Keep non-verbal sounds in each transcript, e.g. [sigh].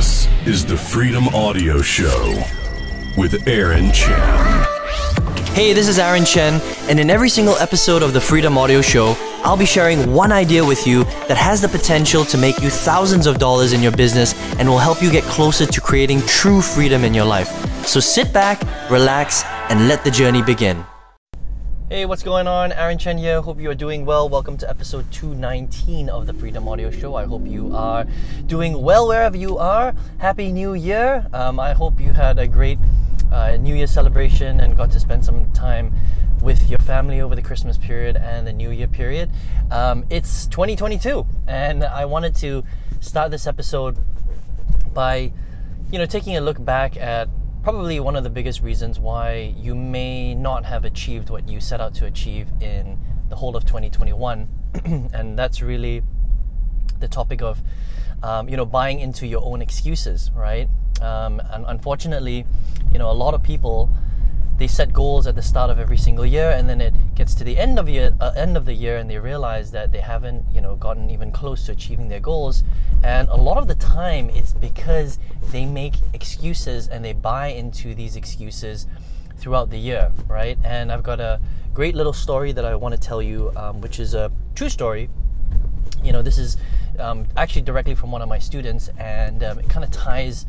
This is the Freedom Audio Show with Aaron Chen. Hey, this is Aaron Chen, and in every single episode of the Freedom Audio Show, I'll be sharing one idea with you that has the potential to make you thousands of dollars in your business and will help you get closer to creating true freedom in your life. So sit back, relax, and let the journey begin. Hey, what's going on? Aaron Chen here. Hope you are doing well. Welcome to episode 219 of the Freedom Audio Show. I hope you are doing well wherever you are. Happy New Year. Um, I hope you had a great uh, New Year celebration and got to spend some time with your family over the Christmas period and the New Year period. Um, it's 2022, and I wanted to start this episode by, you know, taking a look back at probably one of the biggest reasons why you may not have achieved what you set out to achieve in the whole of 2021, [clears throat] and that's really the topic of, um, you know, buying into your own excuses, right? Um, and unfortunately, you know, a lot of people they set goals at the start of every single year, and then it gets to the end of year, uh, end of the year, and they realize that they haven't, you know, gotten even close to achieving their goals. And a lot of the time, it's because they make excuses and they buy into these excuses throughout the year, right? And I've got a great little story that I want to tell you, um, which is a true story. You know, this is um, actually directly from one of my students, and um, it kind of ties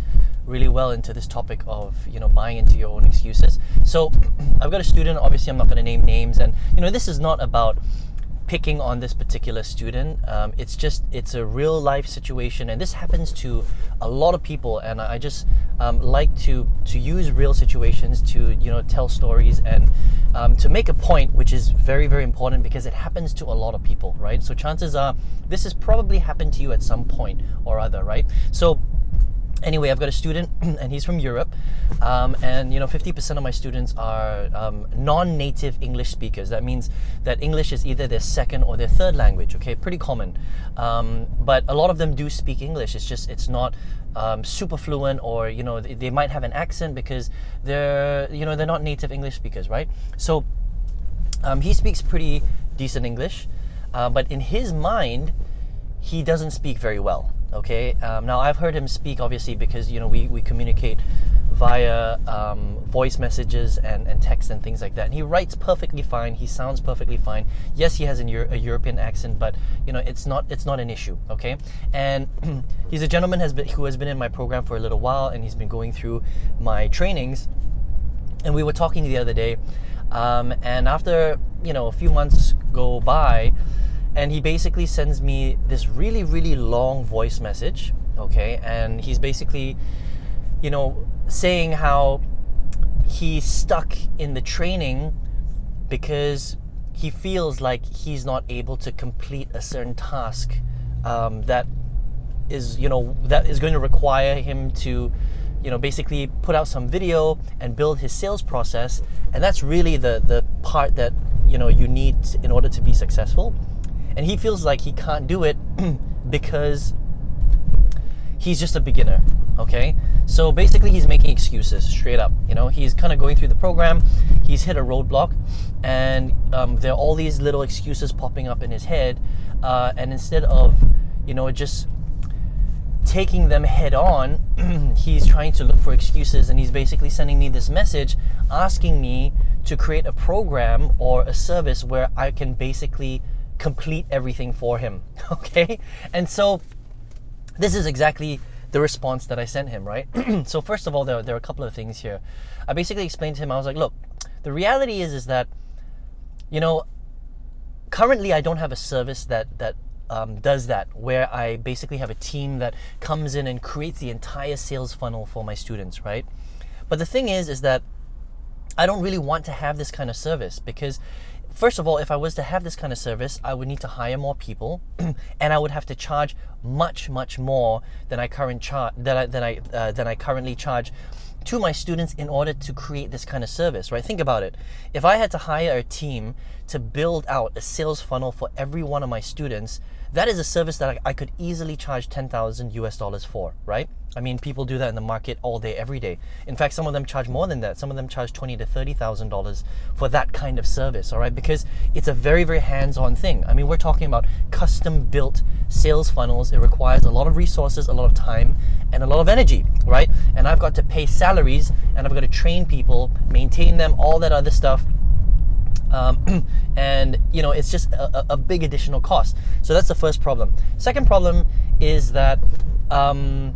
really well into this topic of you know buying into your own excuses. So [clears throat] I've got a student. Obviously, I'm not going to name names, and you know this is not about picking on this particular student. Um, it's just it's a real life situation, and this happens to a lot of people. And I just um, like to to use real situations to you know tell stories and um, to make a point, which is very very important because it happens to a lot of people, right? So chances are this has probably happened to you at some point or other, right? So anyway, I've got a student, [clears throat] and he's from Europe, um, and you know, 50% of my students are um, non-native English speakers. That means that English is either their second or their third language. Okay, pretty common, um, but a lot of them do speak English. It's just it's not um, super fluent, or you know, they, they might have an accent because they're you know they're not native English speakers, right? So um, he speaks pretty decent English, uh, but in his mind, he doesn't speak very well Okay. Um, now I've heard him speak obviously because you know we, we communicate via um, voice messages and, and text and things like that. And he writes perfectly fine. He sounds perfectly fine. Yes, he has an, a European accent, but you know it's not it's not an issue. Okay. And [clears throat] he's a gentleman has been, who has been in my program for a little while, and he's been going through my trainings. And we were talking the other day, um, and after you know a few months go by and he basically sends me this really really long voice message okay? And he's basically you know saying how he's stuck in the training because he feels like he's not able to complete a certain task um, that is you know that is going to require him to you know basically put out some video and build his sales process. And that's really the the part that you know you need in order to be successful and he feels like he can't do it [clears throat] because he's just a beginner okay? So basically he's making excuses straight up you know? He's kind of going through the program he's hit a roadblock and um, there are all these little excuses popping up in his head uh, and instead of you know just taking them head on [clears throat] he's trying to look for excuses and he's basically sending me this message asking me to create a program or a service where i can basically complete everything for him. [laughs] Okay? And so this is exactly the response that I sent him, right? [clears throat] so first of all, there, there are a couple of things here. I basically explained to him, I was like, look, the reality is is that, you know, currently I don't have a service that that um, does that, where I basically have a team that comes in and creates the entire sales funnel for my students, right? But the thing is, is that I don't really want to have this kind of service because first of all, if I was to have this kind of service, I would need to hire more people, [clears throat] and I would have to charge much, much more than I current char- than I than I uh, than I currently charge to my students in order to create this kind of service, right? Think about it. If I had to hire a team to build out a sales funnel for every one of my students, that is a service that I, I could easily charge 10,000 US dollars for, right? I mean, people do that in the market all day, every day. In fact, some of them charge more than that. Some of them charge twenty to thirty thousand dollars for that kind of service. All right, because it's a very, very hands-on thing. I mean, we're talking about custom-built sales funnels. It requires a lot of resources, a lot of time, and a lot of energy, right? And I've got to pay salaries and I've got to train people, maintain them, all that other stuff. Um, [clears throat] and you know, it's just a, a, big additional cost. So that's the first problem. Second problem is that um,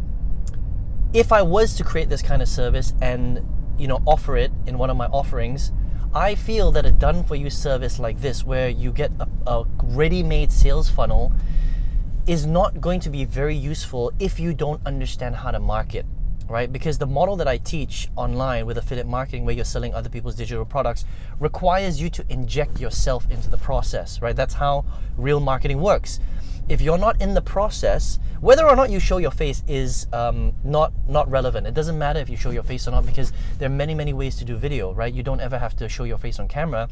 if I was to create this kind of service and you know offer it in one of my offerings, I feel that a done for you service like this, where you get a, a ready made sales funnel, is not going to be very useful if you don't understand how to market right? Because the model that I teach online with affiliate marketing, where you're selling other people's digital products, requires you to inject yourself into the process, right? That's how real marketing works. If you're not in the process, whether or not you show your face is um, not not relevant. It doesn't matter if you show your face or not because there are many many ways to do video, right? You don't ever have to show your face on camera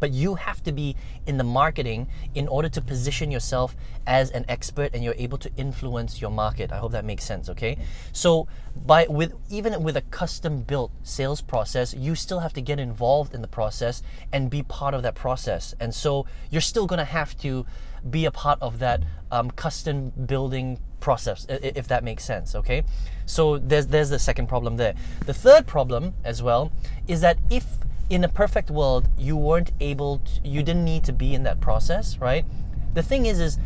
but you have to be in the marketing in order to position yourself as an expert and you're able to influence your market. I hope that makes sense, okay? So by with even with a custom built sales process, you still have to get involved in the process and be part of that process. And so you're still to have to be a part of that um, custom building process if that makes sense okay so there's there's the second problem there the third problem as well is that if in a perfect world, you weren't able to, you didn't need to be in that process, right? The thing is, is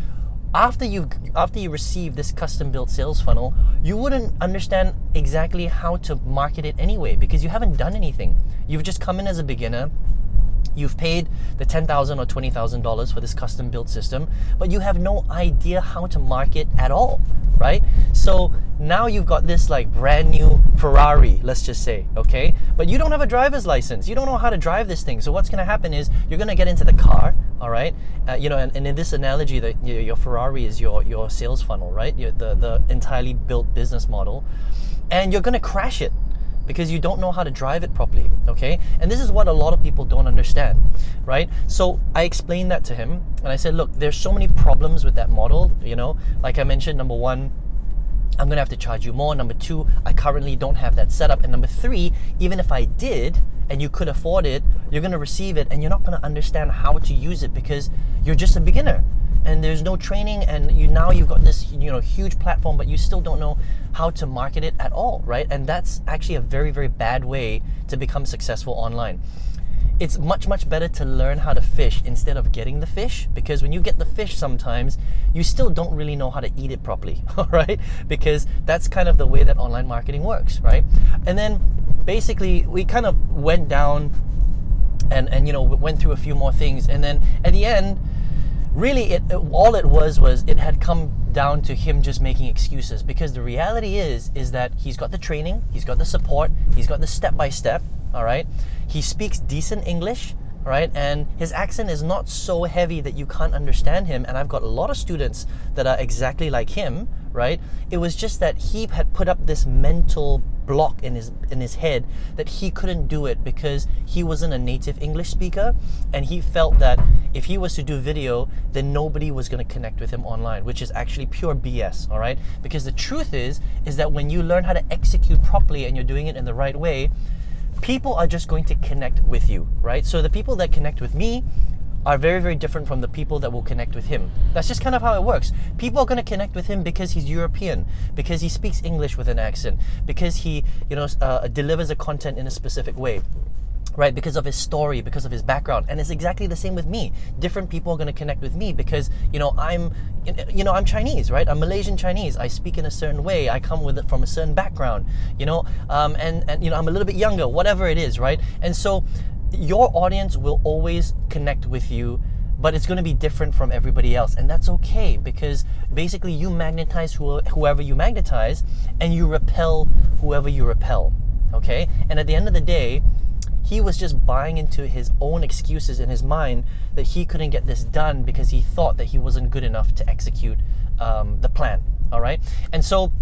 after you after you receive this custom built sales funnel, you wouldn't understand exactly how to market it anyway because you haven't done anything. You've just come in as a beginner You've paid the 10,000 or $20,000 for this custom built system, but you have no idea how to market at all, right? So now you've got this like brand new Ferrari, let's just say, okay? But you don't have a driver's license. You don't know how to drive this thing. So what's to happen is you're to get into the car, all right? Uh, you know, and, and, in this analogy, that you know, your Ferrari is your your sales funnel, right? Your, the the entirely built business model, and you're to crash it because you don't know how to drive it properly, okay? And this is what a lot of people don't understand, right? So I explained that to him and I said, look, there's so many problems with that model, you know? Like I mentioned, number one, I'm gonna have to charge you more. Number two, I currently don't have that setup. And number three, even if I did and you could afford it, you're gonna receive it and you're not gonna understand how to use it because you're just a beginner and there's no training and you now you've got this you know huge platform but you still don't know how to market it at all right? And that's actually a very very bad way to become successful online. It's much much better to learn how to fish instead of getting the fish because when you get the fish sometimes you still don't really know how to eat it properly [laughs] all right? Because that's kind of the way that online marketing works right? And then basically we kind of went down and and you know went through a few more things and then at the end really it, all it was was it had come down to him just making excuses. Because the reality is is that he's got the training he's got the support he's got the step by step all right? He speaks decent english right? And his accent is not so heavy that you can't understand him. And i've got a lot of students that are exactly like him right? It was just that he had put up this mental block in his in his head that he couldn't do it because he wasn't a native English speaker. And he felt that if he was to do video then nobody was going to connect with him online which is actually pure BS all right because the truth is is that when you learn how to execute properly and you're doing it in the right way people are just going to connect with you right so the people that connect with me are very, very different from the people that will connect with him. That's just kind of how it works. People are going to connect with him because he's European, because he speaks English with an accent, because he, you know, uh, delivers a content in a specific way right because of his story because of his background. And it's exactly the same with me. Different people are going to connect with me because you know i'm you know i'm chinese right? I'm malaysian chinese. I speak in a certain way. I come with it from a certain background you know? Um, and and you know i'm a little bit younger whatever it is right? And so your audience will always connect with you but it's going to be different from everybody else. And that's okay because basically you magnetize whoever you magnetize and you repel whoever you repel okay? And at the end of the day he was just buying into his own excuses in his mind that he couldn't get this done because he thought that he wasn't good enough to execute um, the plan all right and so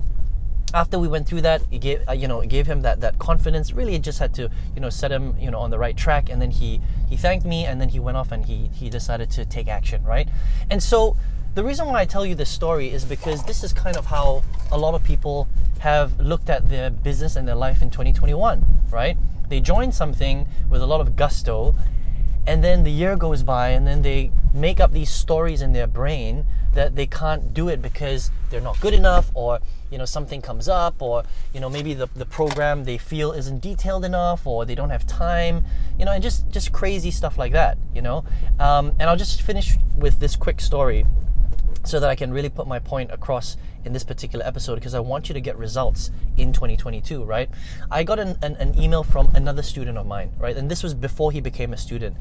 after we went through that, it gave uh, you know it gave him that that confidence. Really, it just had to you know set him you know on the right track. And then he he thanked me, and then he went off and he he decided to take action, right? And so the reason why I tell you this story is because this is kind of how a lot of people have looked at their business and their life in 2021, right? They join something with a lot of gusto, and then the year goes by, and then they make up these stories in their brain that they can't do it because they're not good enough or you know something comes up or you know maybe the, the program they feel isn't detailed enough or they don't have time you know and just just crazy stuff like that you know? Um, and i'll just finish with this quick story so that I can really put my point across in this particular episode because I want you to get results in 2022, right? I got an, an, an, email from another student of mine, right? And this was before he became a student.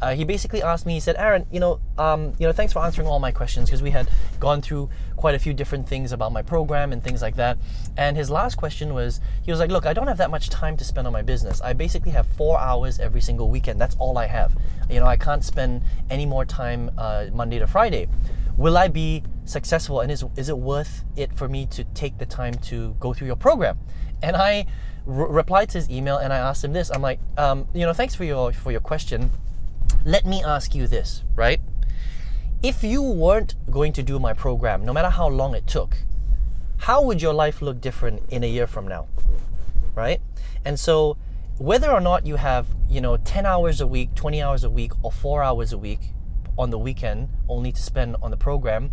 Uh, he basically asked me, he said, Aaron, you know, um, you know, thanks for answering all my questions because we had gone through quite a few different things about my program and things like that. And his last question was, he was like, look, I don't have that much time to spend on my business. I basically have four hours every single weekend. That's all I have. You know, I can't spend any more time uh, Monday to Friday will I be successful and is, is it worth it for me to take the time to go through your program? And I re- replied to his email and I asked him this. I'm like, um, you know, thanks for your for your question. Let me ask you this, right? If you weren't going to do my program, no matter how long it took, how would your life look different in a year from now? Right? And so whether or not you have, you know, 10 hours a week, 20 hours a week, or four hours a week, on the weekend only to spend on the program,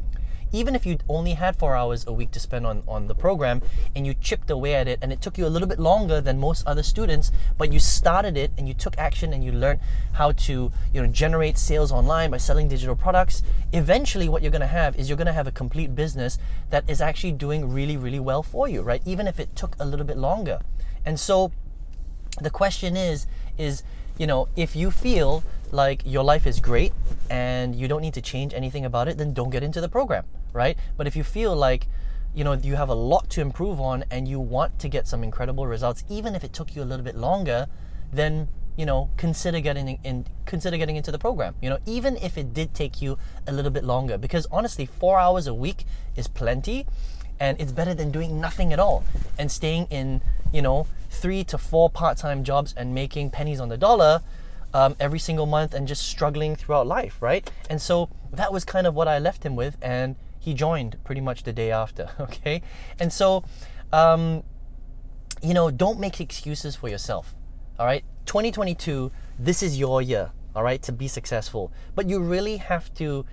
even if you only had four hours a week to spend on, on the program and you chipped away at it and it took you a little bit longer than most other students, but you started it and you took action and you learned how to you know generate sales online by selling digital products, eventually what you're gonna have is you're gonna have a complete business that is actually doing really, really well for you, right? Even if it took a little bit longer. And so the question is, is you know, if you feel like your life is great and you don't need to change anything about it, then don't get into the program, right? But if you feel like you know you have a lot to improve on and you want to get some incredible results, even if it took you a little bit longer, then you know consider getting in consider getting into the program you know even if it did take you a little bit longer because honestly 4 hours a week is plenty and it's better than doing nothing at all and staying in you know 3 to 4 part-time jobs and making pennies on the dollar um, every single month and just struggling throughout life, right? And so that was kind of what I left him with, and he joined pretty much the day after, [laughs] okay? And so, um, you know, don't make excuses for yourself, all right? 2022, this is your year, all right, to be successful. But you really have to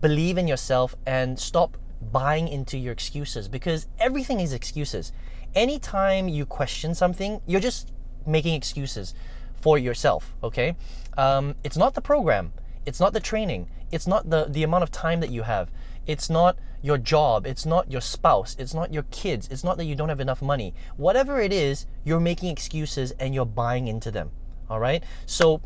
believe in yourself and stop buying into your excuses because everything is excuses. Anytime you question something, you're just making excuses for yourself, okay? Um, it's not the program, it's not the training, it's not the, the amount of time that you have, it's not your job, it's not your spouse, it's not your kids, it's not that you don't have enough money. Whatever it is, you're making excuses and you're buying into them, all right? So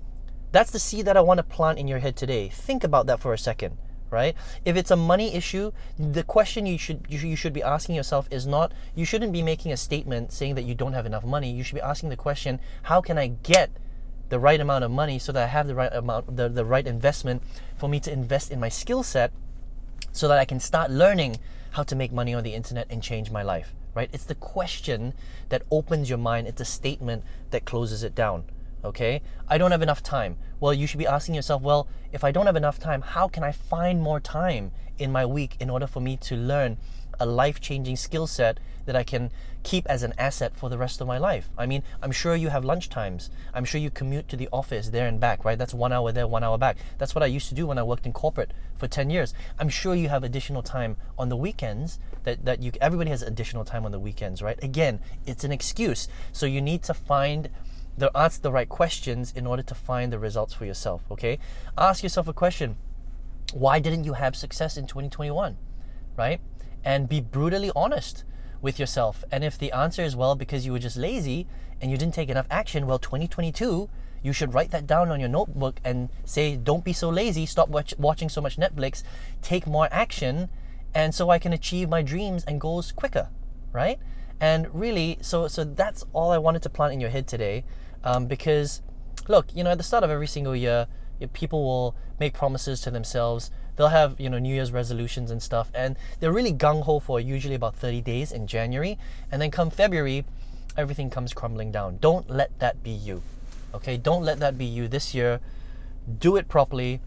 that's the seed that I want to plant in your head today. Think about that for a second right? If it's a money issue, the question you should you should be asking yourself is not you shouldn't be making a statement saying that you don't have enough money. You should be asking the question, how can I get the right amount of money so that I have the right amount the, the right investment for me to invest in my skill set so that I can start learning how to make money on the internet and change my life, right? It's the question that opens your mind, it's a statement that closes it down okay? I don't have enough time. Well, you should be asking yourself, well, if I don't have enough time, how can I find more time in my week in order for me to learn a life changing skill set that I can keep as an asset for the rest of my life? I mean, I'm sure you have lunch times. I'm sure you commute to the office there and back, right? That's one hour there, one hour back. That's what I used to do when I worked in corporate for 10 years. I'm sure you have additional time on the weekends that, that you everybody has additional time on the weekends, right? Again, it's an excuse. So you need to find the ask the right questions in order to find the results for yourself. Okay, ask yourself a question: Why didn't you have success in 2021? Right, and be brutally honest with yourself. And if the answer is well because you were just lazy and you didn't take enough action, well, 2022 you should write that down on your notebook and say, don't be so lazy, stop watch- watching so much Netflix, take more action, and so I can achieve my dreams and goals quicker, right? And really, so so that's all I wanted to plant in your head today um, because look, you know, at the start of every single year, people will make promises to themselves. They'll have you know New Year's resolutions and stuff, and they're really gung ho for usually about 30 days in January, and then come February, everything comes crumbling down. Don't let that be you, okay? Don't let that be you this year. Do it properly.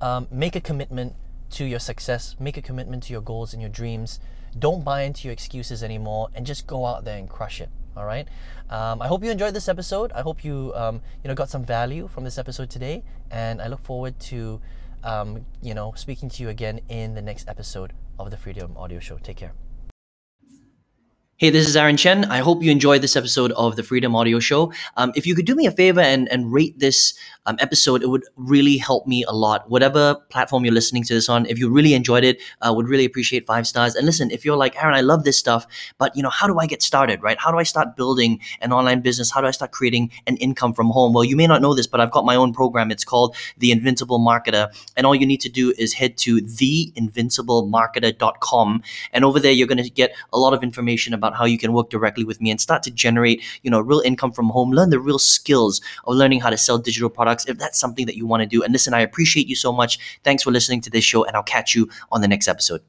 Um, make a commitment to your success. Make a commitment to your goals and your dreams. Don't buy into your excuses anymore, and just go out there and crush it. All right. Um, I hope you enjoyed this episode. I hope you um, you know got some value from this episode today, and I look forward to um, you know speaking to you again in the next episode of the Freedom Audio Show. Take care. Hey, this is Aaron Chen. I hope you enjoyed this episode of the Freedom Audio Show. Um, if you could do me a favor and, and rate this um, episode, it would really help me a lot. Whatever platform you're listening to this on, if you really enjoyed it, uh, would really appreciate five stars. And listen, if you're like Aaron, I love this stuff, but you know, how do I get started? Right? How do I start building an online business? How do I start creating an income from home? Well, you may not know this, but I've got my own program. It's called The Invincible Marketer, and all you need to do is head to theinvinciblemarketer.com, and over there you're going to get a lot of information about how you can work directly with me and start to generate, you know, real income from home, learn the real skills of learning how to sell digital products if that's something that you want to do. And listen, I appreciate you so much. Thanks for listening to this show, and I'll catch you on the next episode.